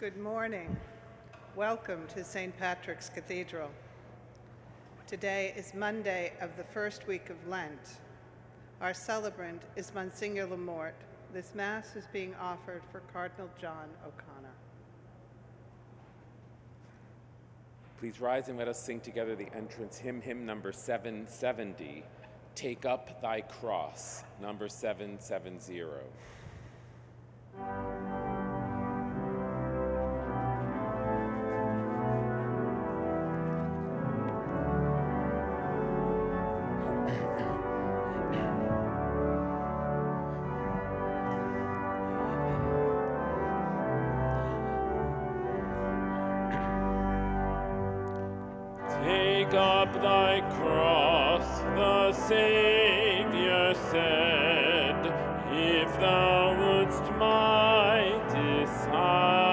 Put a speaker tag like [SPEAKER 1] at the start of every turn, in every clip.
[SPEAKER 1] Good morning. Welcome to St. Patrick's Cathedral. Today is Monday of the first week of Lent. Our celebrant is Monsignor LaMorte. This Mass is being offered for Cardinal John O'Connor.
[SPEAKER 2] Please rise and let us sing together the entrance hymn, hymn number 770. Take up thy cross, number 770. Take up thy cross, the Savior said, if thou wouldst my disciple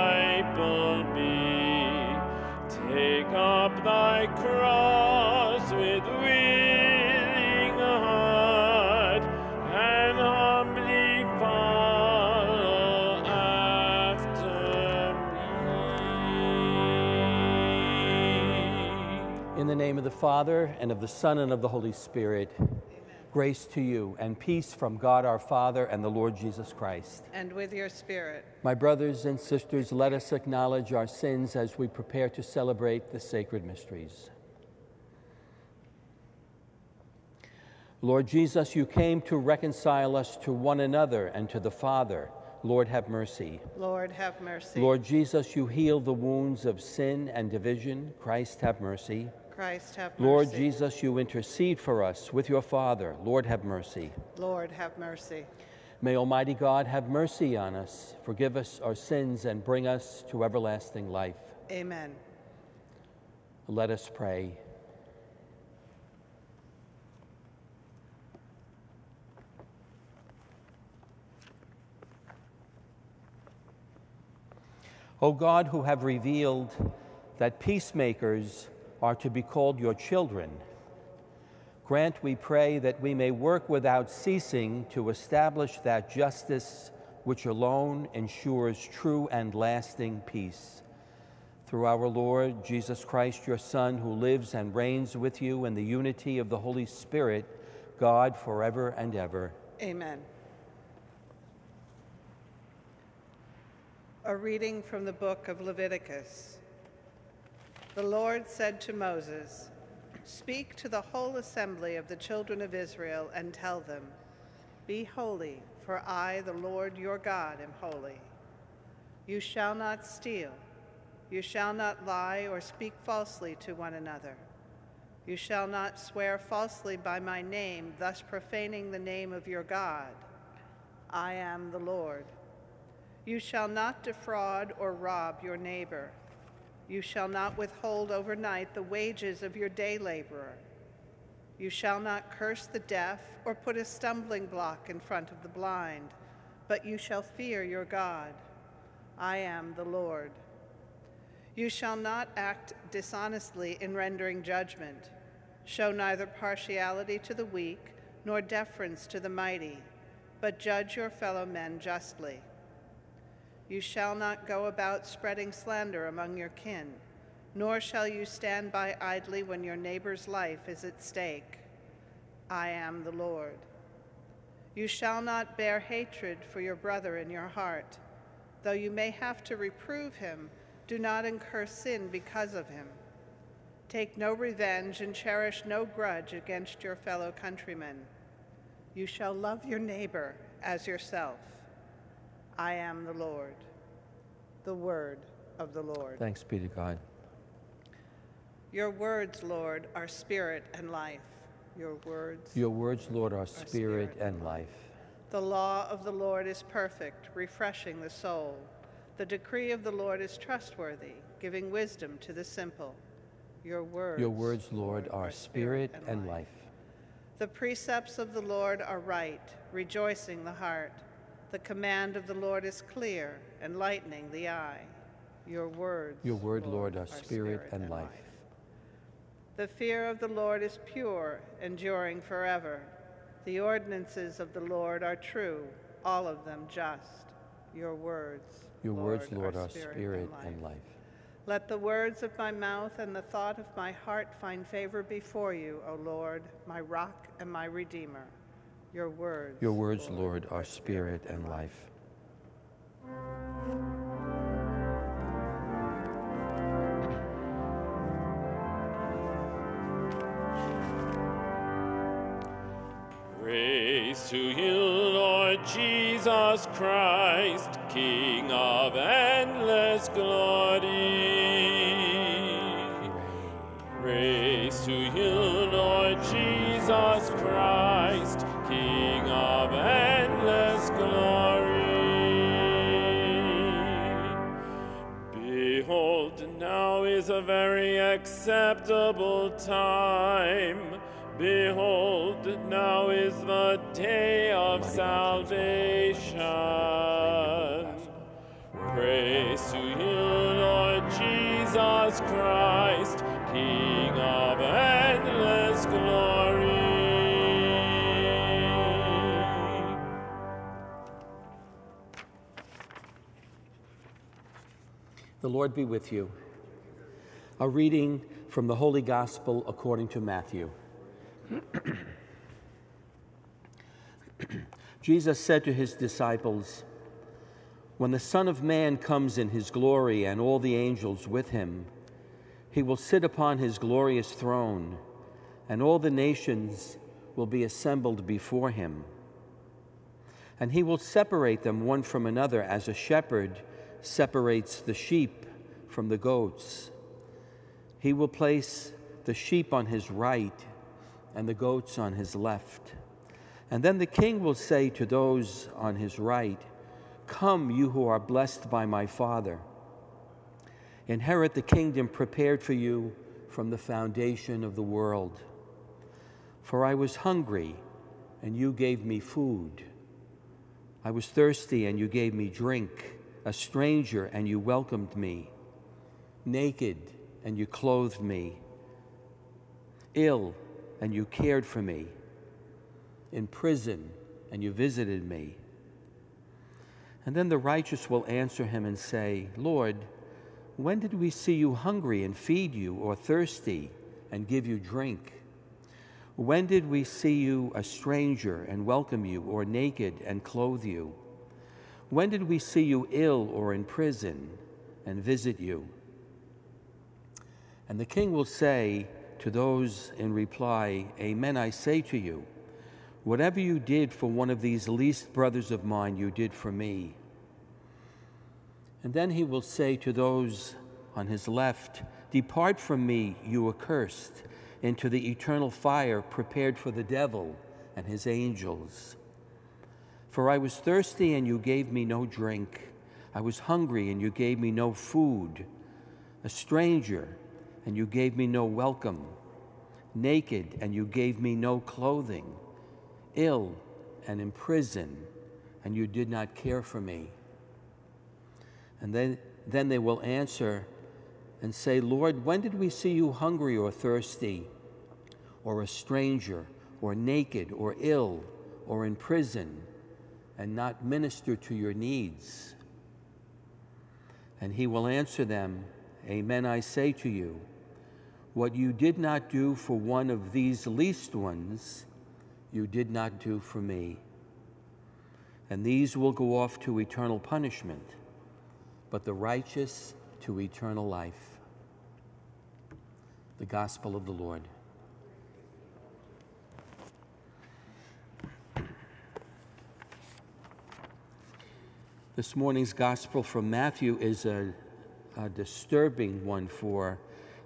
[SPEAKER 3] Father, and of the Son, and of the Holy Spirit, grace to you and peace from God our Father and the Lord Jesus Christ.
[SPEAKER 1] And with your spirit,
[SPEAKER 3] My brothers and sisters, let us acknowledge our sins as we prepare to celebrate the sacred mysteries. Lord Jesus, you came to reconcile us to one another and to the Father. Lord, have mercy.
[SPEAKER 1] Lord, have mercy.
[SPEAKER 3] Lord Jesus, you heal the wounds of sin and division. Christ, have mercy.
[SPEAKER 1] Christ, have mercy.
[SPEAKER 3] Lord Jesus, you intercede for us with your Father. Lord, have mercy.
[SPEAKER 1] Lord, have mercy.
[SPEAKER 3] May Almighty God have mercy on us, forgive us our sins, and bring us to everlasting life.
[SPEAKER 1] Amen.
[SPEAKER 3] Let us pray. O God, who have revealed that peacemakers are to be called your children, grant, we pray, that we may work without ceasing to establish that justice which alone ensures true and lasting peace. Through our Lord Jesus Christ, your Son, who lives and reigns with you in the unity of the Holy Spirit, God, forever and ever.
[SPEAKER 1] Amen. A reading from the book of Leviticus. The Lord said to Moses, Speak to the whole assembly of the children of Israel and tell them, Be holy, for I, the Lord your God, am holy. You shall not steal. You shall not lie or speak falsely to one another. You shall not swear falsely by my name, thus profaning the name of your God. I am the Lord. You shall not defraud or rob your neighbor. You shall not withhold overnight the wages of your day laborer. You shall not curse the deaf or put a stumbling block in front of the blind, but you shall fear your God. I am the Lord. You shall not act dishonestly in rendering judgment. Show neither partiality to the weak nor deference to the mighty, but judge your fellow men justly. You shall not go about spreading slander among your kin, nor shall you stand by idly when your neighbor's life is at stake. I am the Lord. You shall not bear hatred for your brother in your heart. Though you may have to reprove him, do not incur sin because of him. Take no revenge and cherish no grudge against your fellow countrymen. You shall love your neighbor as yourself. I am the Lord. The word of the Lord.
[SPEAKER 3] Thanks be to God.
[SPEAKER 1] Your words, Lord, are spirit and life. Your words.
[SPEAKER 3] Your words, Lord, are spirit,
[SPEAKER 1] spirit
[SPEAKER 3] and life.
[SPEAKER 1] The law of the Lord is perfect, refreshing the soul. The decree of the Lord is trustworthy, giving wisdom to the simple. Your words.
[SPEAKER 3] Your words, Lord, are spirit and life.
[SPEAKER 1] The precepts of the Lord are right, rejoicing the heart. The command of the Lord is clear, enlightening the eye. Your words.
[SPEAKER 3] Your word, Lord, are spirit and life.
[SPEAKER 1] The fear of the Lord is pure, enduring forever. The ordinances of the Lord are true, all of them just. your words.
[SPEAKER 3] Your words, Lord, are spirit and life.
[SPEAKER 1] Let the words of my mouth and the thought of my heart find favor before you, O Lord, my rock and my redeemer. Your words.
[SPEAKER 3] Your words, Lord, are spirit and life.
[SPEAKER 2] Praise to you, Lord Jesus Christ, King of endless glory. Praise to you, Lord Jesus Christ, Behold, now is a very acceptable time. Behold, now is the day of salvation. Praise to you, Lord Jesus Christ, King of endless
[SPEAKER 3] The Lord be with you. A reading from the Holy Gospel according to Matthew. Jesus said to his disciples, When the Son of Man comes in his glory and all the angels with him, he will sit upon his glorious throne, and all the nations will be assembled before him. And he will separate them one from another as a shepherd separates the sheep from the goats. He will place the sheep on his right and the goats on his left. And then the king will say to those on his right, Come, you who are blessed by my Father. Inherit the kingdom prepared for you from the foundation of the world. For I was hungry, and you gave me food. I was thirsty, and you gave me drink, a stranger, and you welcomed me, naked, and you clothed me, ill, and you cared for me, in prison, and you visited me. And then the righteous will answer him and say, Lord, when did we see you hungry and feed you, or thirsty and give you drink? When did we see you a stranger and welcome you, or naked and clothe you? When did we see you ill or in prison and visit you? And the king will say to those in reply, Amen, I say to you, whatever you did for one of these least brothers of mine, you did for me. And then he will say to those on his left, Depart from me, you accursed, into the eternal fire prepared for the devil and his angels. For I was thirsty, and you gave me no drink. I was hungry, and you gave me no food. A stranger, and you gave me no welcome. Naked, and you gave me no clothing. Ill and in prison, and you did not care for me. And then, then they will answer and say, Lord, when did we see you hungry or thirsty, or a stranger, or naked, or ill, or in prison, and not minister to your needs? And he will answer them, Amen, I say to you, what you did not do for one of these least ones, you did not do for me. And these will go off to eternal punishment, but the righteous to eternal life. The Gospel of the Lord. This morning's Gospel from Matthew is a, a disturbing one for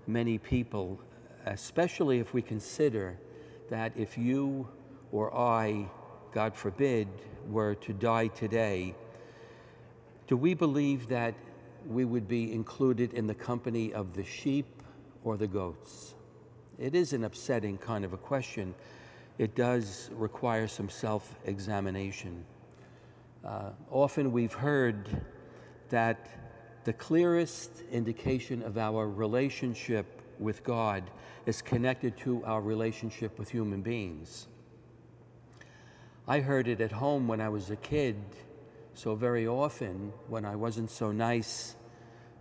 [SPEAKER 3] many people, especially if we consider that if you or I, God forbid, were to die today, do we believe that we would be included in the company of the sheep or the goats? It is an upsetting kind of a question. It does require some self examination. Uh, often we've heard that the clearest indication of our relationship with God is connected to our relationship with human beings. I heard it at home when I was a kid So, very often, when I wasn't so nice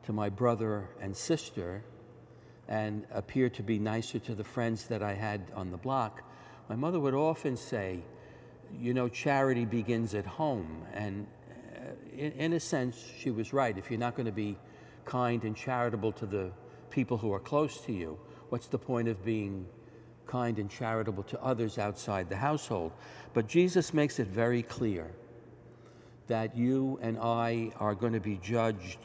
[SPEAKER 3] to my brother and sister and appeared to be nicer to the friends that I had on the block, my mother would often say, You know, charity begins at home. And uh, in, in a sense, she was right. If you're not going to be kind and charitable to the people who are close to you, what's the point of being kind and charitable to others outside the household? But Jesus makes it very clear that you and I are going to be judged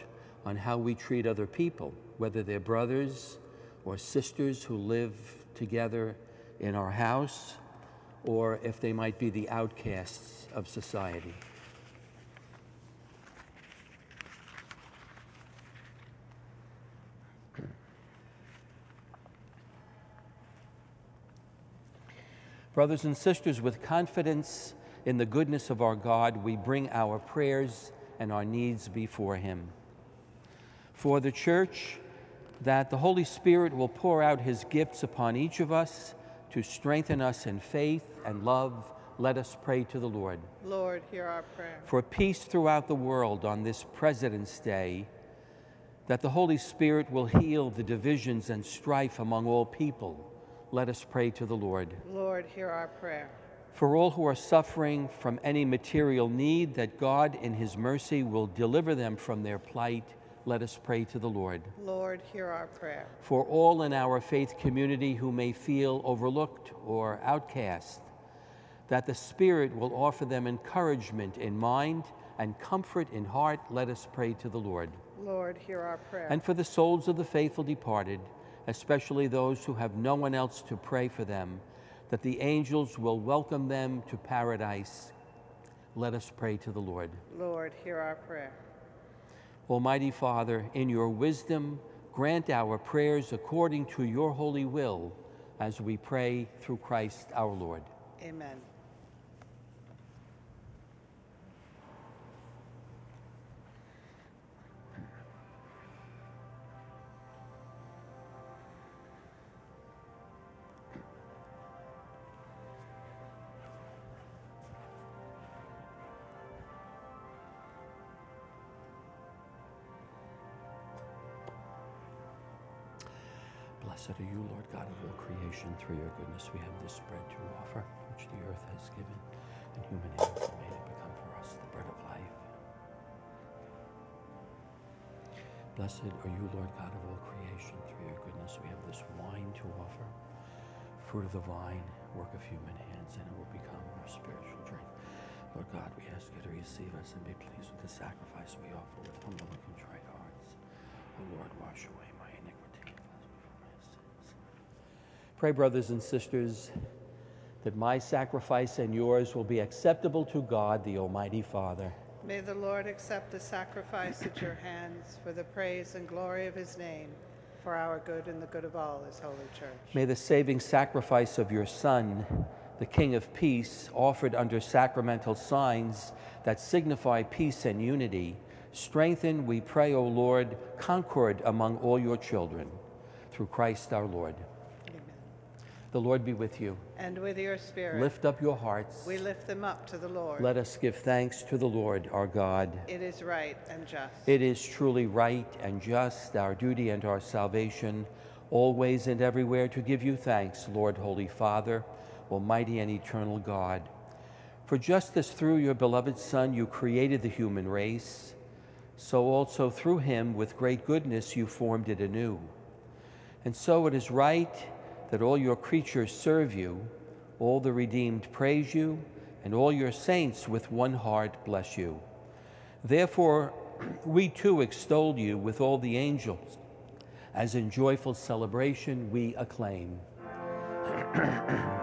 [SPEAKER 3] on how we treat other people, whether they're brothers or sisters who live together in our house, or if they might be the outcasts of society. Brothers and sisters, with confidence in the goodness of our God, we bring our prayers and our needs before Him. For the church, that the Holy Spirit will pour out His gifts upon each of us to strengthen us in faith and love, let us pray to the Lord.
[SPEAKER 1] Lord, hear our prayer.
[SPEAKER 3] For peace throughout the world on this President's Day, that the Holy Spirit will heal the divisions and strife among all people let us pray to the Lord.
[SPEAKER 1] Lord, hear our prayer.
[SPEAKER 3] For all who are suffering from any material need, that God in his mercy will deliver them from their plight, let us pray to the Lord.
[SPEAKER 1] Lord, hear our prayer.
[SPEAKER 3] For all in our faith community who may feel overlooked or outcast, that the Spirit will offer them encouragement in mind and comfort in heart, let us pray to the Lord.
[SPEAKER 1] Lord, hear our prayer.
[SPEAKER 3] And for the souls of the faithful departed, especially those who have no one else to pray for them, that the angels will welcome them to paradise. Let us pray to the Lord.
[SPEAKER 1] Lord, hear our prayer.
[SPEAKER 3] Almighty Father, in your wisdom, grant our prayers according to your holy will as we pray through Christ our Lord.
[SPEAKER 1] Amen.
[SPEAKER 3] Blessed are you, Lord God of all creation. Through your goodness we have this bread to offer, which the earth has given, and human hands have made it become for us the bread of life. Blessed are you, Lord God of all creation. Through your goodness we have this wine to offer, fruit of the vine, work of human hands, and it will become our spiritual drink. Lord God, we ask you to receive us and be pleased with the sacrifice we offer with humble and contrite hearts. O Lord, wash away Pray, brothers and sisters, that my sacrifice and yours will be acceptable to God, the Almighty Father.
[SPEAKER 1] May the Lord accept the sacrifice at your hands for the praise and glory of his name, for our good and the good of all his holy church.
[SPEAKER 3] May the saving sacrifice of your Son, the King of Peace, offered under sacramental signs that signify peace and unity, strengthen, we pray, O Lord, concord among all your children. Through Christ our Lord. The Lord be with you.
[SPEAKER 1] And with your spirit.
[SPEAKER 3] Lift up your hearts.
[SPEAKER 1] We lift them up to the Lord.
[SPEAKER 3] Let us give thanks to the Lord our God.
[SPEAKER 1] It is right and just.
[SPEAKER 3] It is truly right and just, our duty and our salvation, always and everywhere to give you thanks, Lord, Holy Father, Almighty and eternal God. For just as through your beloved Son you created the human race, so also through him with great goodness you formed it anew. And so it is right that all your creatures serve you, all the redeemed praise you, and all your saints with one heart bless you. Therefore, we too extol you with all the angels, as in joyful celebration we acclaim.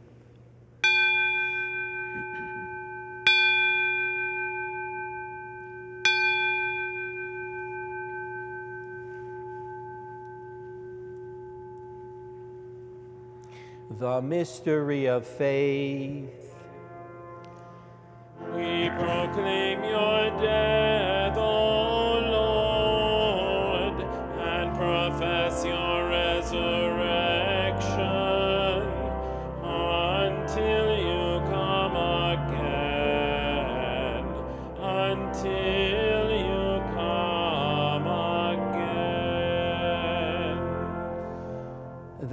[SPEAKER 3] The mystery of faith.
[SPEAKER 4] We proclaim your death,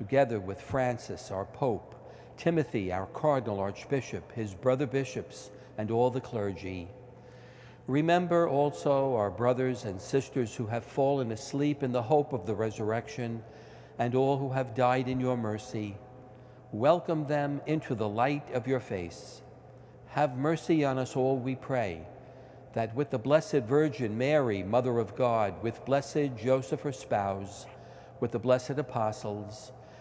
[SPEAKER 3] together with Francis, our Pope, Timothy, our Cardinal Archbishop, his brother bishops, and all the clergy. Remember also our brothers and sisters who have fallen asleep in the hope of the resurrection, and all who have died in your mercy. Welcome them into the light of your face. Have mercy on us all, we pray that with the Blessed Virgin Mary, Mother of God, with blessed Joseph, her spouse, with the blessed apostles,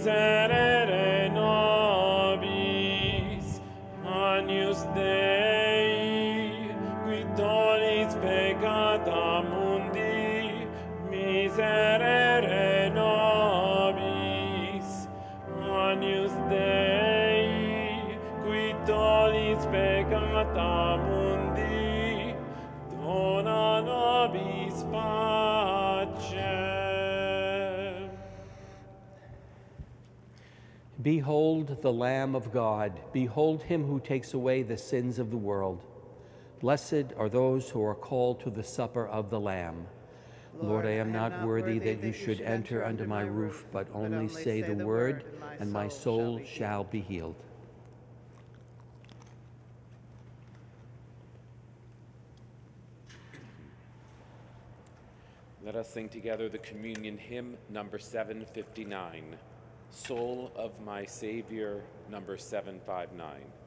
[SPEAKER 4] miserere
[SPEAKER 3] Behold the Lamb of God. Behold him who takes away the sins of the world. Blessed are those who are called to the supper of the Lamb. Lord, I am not worthy that you should enter under my roof, but only say the word, and my soul shall be healed.
[SPEAKER 2] Let us sing together the communion hymn number 759. Soul of my Savior, number 759.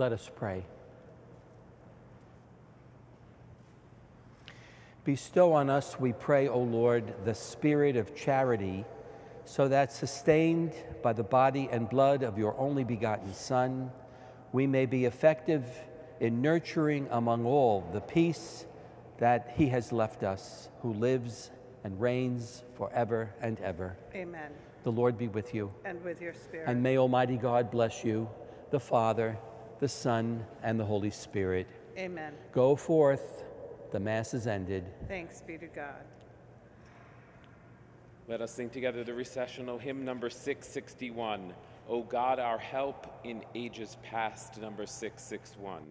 [SPEAKER 3] Let us pray. Bestow on us, we pray, O Lord, the spirit of charity, so that, sustained by the body and blood of your only begotten Son, we may be effective in nurturing among all the peace that he has left us, who lives and reigns forever and ever.
[SPEAKER 1] Amen.
[SPEAKER 3] The Lord be with you.
[SPEAKER 1] And with your spirit.
[SPEAKER 3] And may Almighty God bless you, the Father, the Son, and the Holy Spirit.
[SPEAKER 1] Amen.
[SPEAKER 3] Go forth. The Mass is ended.
[SPEAKER 1] Thanks be to God.
[SPEAKER 2] Let us sing together the recessional hymn number 661. O God, our help in ages past, number 661.